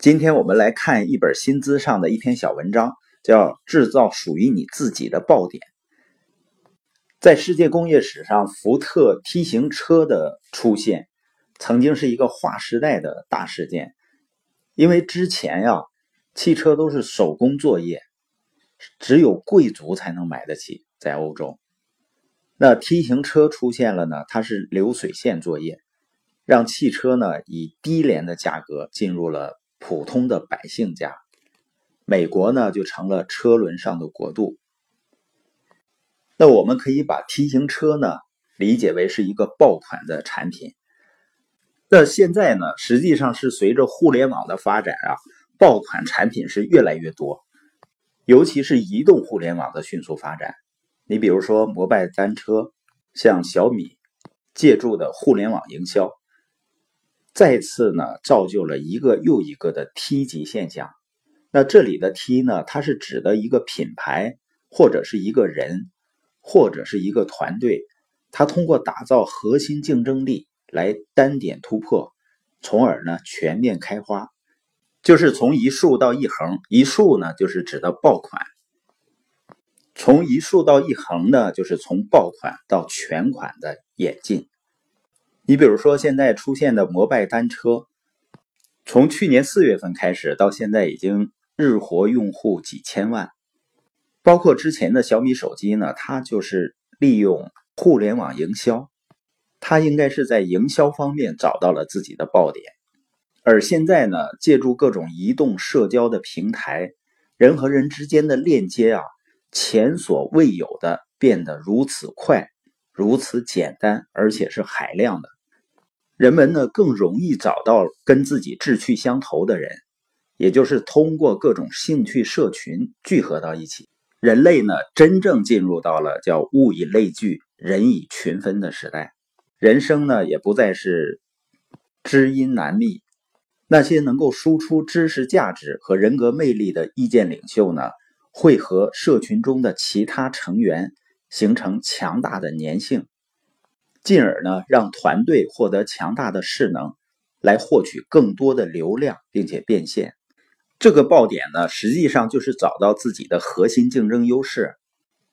今天我们来看一本新资上的一篇小文章，叫《制造属于你自己的爆点》。在世界工业史上，福特 T 型车的出现曾经是一个划时代的大事件，因为之前呀，汽车都是手工作业，只有贵族才能买得起，在欧洲。那 T 型车出现了呢，它是流水线作业，让汽车呢以低廉的价格进入了。普通的百姓家，美国呢就成了车轮上的国度。那我们可以把 T 型车呢理解为是一个爆款的产品。那现在呢，实际上是随着互联网的发展啊，爆款产品是越来越多，尤其是移动互联网的迅速发展。你比如说摩拜单车，像小米借助的互联网营销。再次呢，造就了一个又一个的梯级现象。那这里的梯呢，它是指的一个品牌，或者是一个人，或者是一个团队，它通过打造核心竞争力来单点突破，从而呢全面开花。就是从一竖到一横，一竖呢就是指的爆款，从一竖到一横呢就是从爆款到全款的演进。你比如说，现在出现的摩拜单车，从去年四月份开始到现在，已经日活用户几千万。包括之前的小米手机呢，它就是利用互联网营销，它应该是在营销方面找到了自己的爆点。而现在呢，借助各种移动社交的平台，人和人之间的链接啊，前所未有的变得如此快、如此简单，而且是海量的。人们呢更容易找到跟自己志趣相投的人，也就是通过各种兴趣社群聚合到一起。人类呢真正进入到了叫物以类聚，人以群分的时代。人生呢也不再是知音难觅，那些能够输出知识价值和人格魅力的意见领袖呢，会和社群中的其他成员形成强大的粘性。进而呢，让团队获得强大的势能，来获取更多的流量，并且变现。这个爆点呢，实际上就是找到自己的核心竞争优势，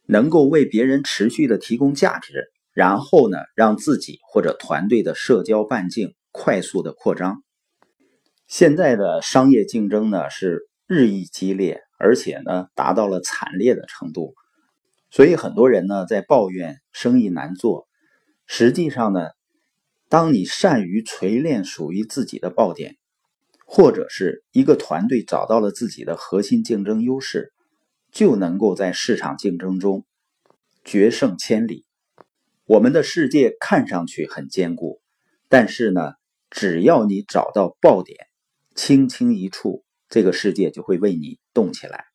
能够为别人持续的提供价值，然后呢，让自己或者团队的社交半径快速的扩张。现在的商业竞争呢是日益激烈，而且呢达到了惨烈的程度，所以很多人呢在抱怨生意难做。实际上呢，当你善于锤炼属于自己的爆点，或者是一个团队找到了自己的核心竞争优势，就能够在市场竞争中决胜千里。我们的世界看上去很坚固，但是呢，只要你找到爆点，轻轻一触，这个世界就会为你动起来。